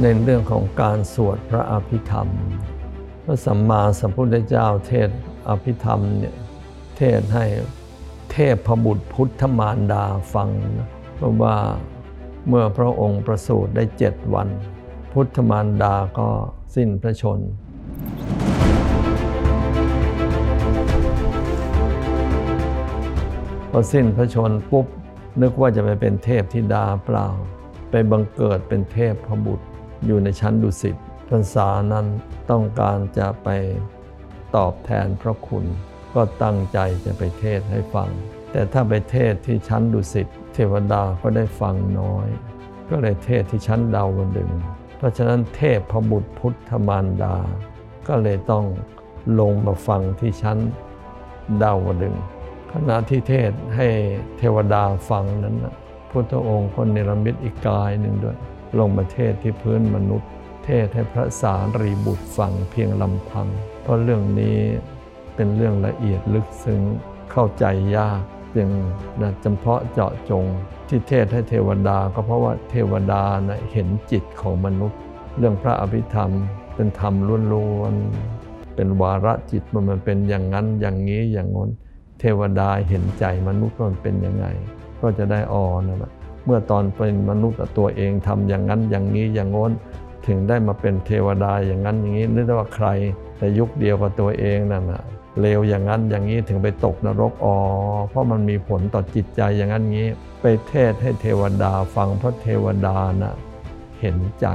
ในเรื่องของการสวดพระอภิธรรม พระสัมมาสัมพุทธเจ้าเทศอภิธรรมเนี่ยเทศให้เทพพบุตรพุทธมารดาฟังนะเพราะว่าเมื่อพระองค์ประสูติได้เจ็ดวัน พุทธมารดาก็สิ้นพระชน พอสิ้นพระชนปุ๊บนึกว่าจะไปเป็นเทพธิดาเปล่า ไปบังเกิดเป็นเทพพบุตร อยู่ในชั้นดุสิตพรรษานั้นต้องการจะไปตอบแทนพระคุณ ก็ตั้งใจจะไปเทศให้ฟัง แต่ถ้าไปเทศที่ชั้นดุสิตเทวดาก็ได้ฟังน้อย ก็เลยเทศที่ชั้นดาวดึง เพราะฉะนั้นเทพพบุตรพุทธมารดา ก็เลยต้องลงมาฟังที่ชั้นดาวดึงขณะที่เทศให้เทวดาฟังนั้นนะพุทธองค์ก็เนรมิตอีกกายหนึ่งด้วย ลงมาเทศที่พื้นมนุษย์ เทศให้พระสารีบุตรฟังเพียงลำพัง เพราะเรื่องนี้เป็นเรื่องละเอียดลึกซึ้งเข้าใจยาก จึงนะจำเพาะเจาะจงที่เทศให้เทวดาก็เพราะว่าเทวดานะเห็นจิตของมนุษย์ เรื่องพระอภิธรรมเป็นธรรมล้วนๆเป็นวาระจิตมันเป็นอย่างนั้นอย่างนี้อย่างงน้น เทวดาเห็นใจมนุษย์มันเป็นยังไง ก็จะได้อ๋อนนะ เมื่อตอนเป็นมนุษย์ตัวเองทำอย่างนั้นอย่างนี้อย่างโน้นถึงได้มาเป็นเทวดาอย่างนั้นอย่างนี้นึกได้ว่าใคร แต่ยุคเดียวกับตัวเองนั่นนะเลวอย่างนั้นอย่างนี้ถึงไปตกนรกอ๋อเพราะมันมีผลต่อจิตใจอย่างนั้นงี้ ไปเทศให้เทวดาฟังเพราะเทวดานะ่ะเห็นใจ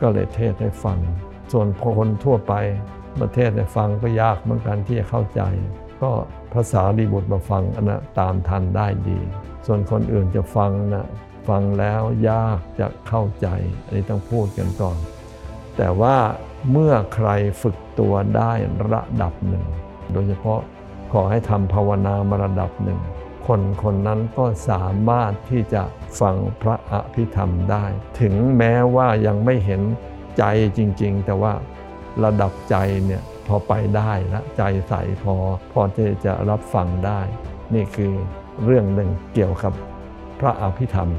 ก็เลยเทศให้ฟัง ส่วนคนทั่วไปประเทศให้ฟังก็ยากเหมือนกันที่จะเข้าใจ ก็ภาษาดีบุตรมาฟังอันนะตามทันได้ดี ส่วนคนอื่นจะฟังนะฟังแล้วยากจะเข้าใจอันนี้ต้องพูดกันก่อน แต่ว่าเมื่อใครฝึกตัวได้ระดับหนึ่ง โดยเฉพาะขอให้ทำภาวนามาระดับหนึ่ง คนคนนั้นก็สามารถที่จะฟังพระอภิธรรมได้ ถึงแม้ว่ายังไม่เห็นใจจริง ๆ แต่ว่าระดับใจเนี่ย พอไปได้ละใจใสพอพอที่จะรับฟังได้ นี่คือเรื่องหนึ่งเกี่ยวกับพระอภิธรรม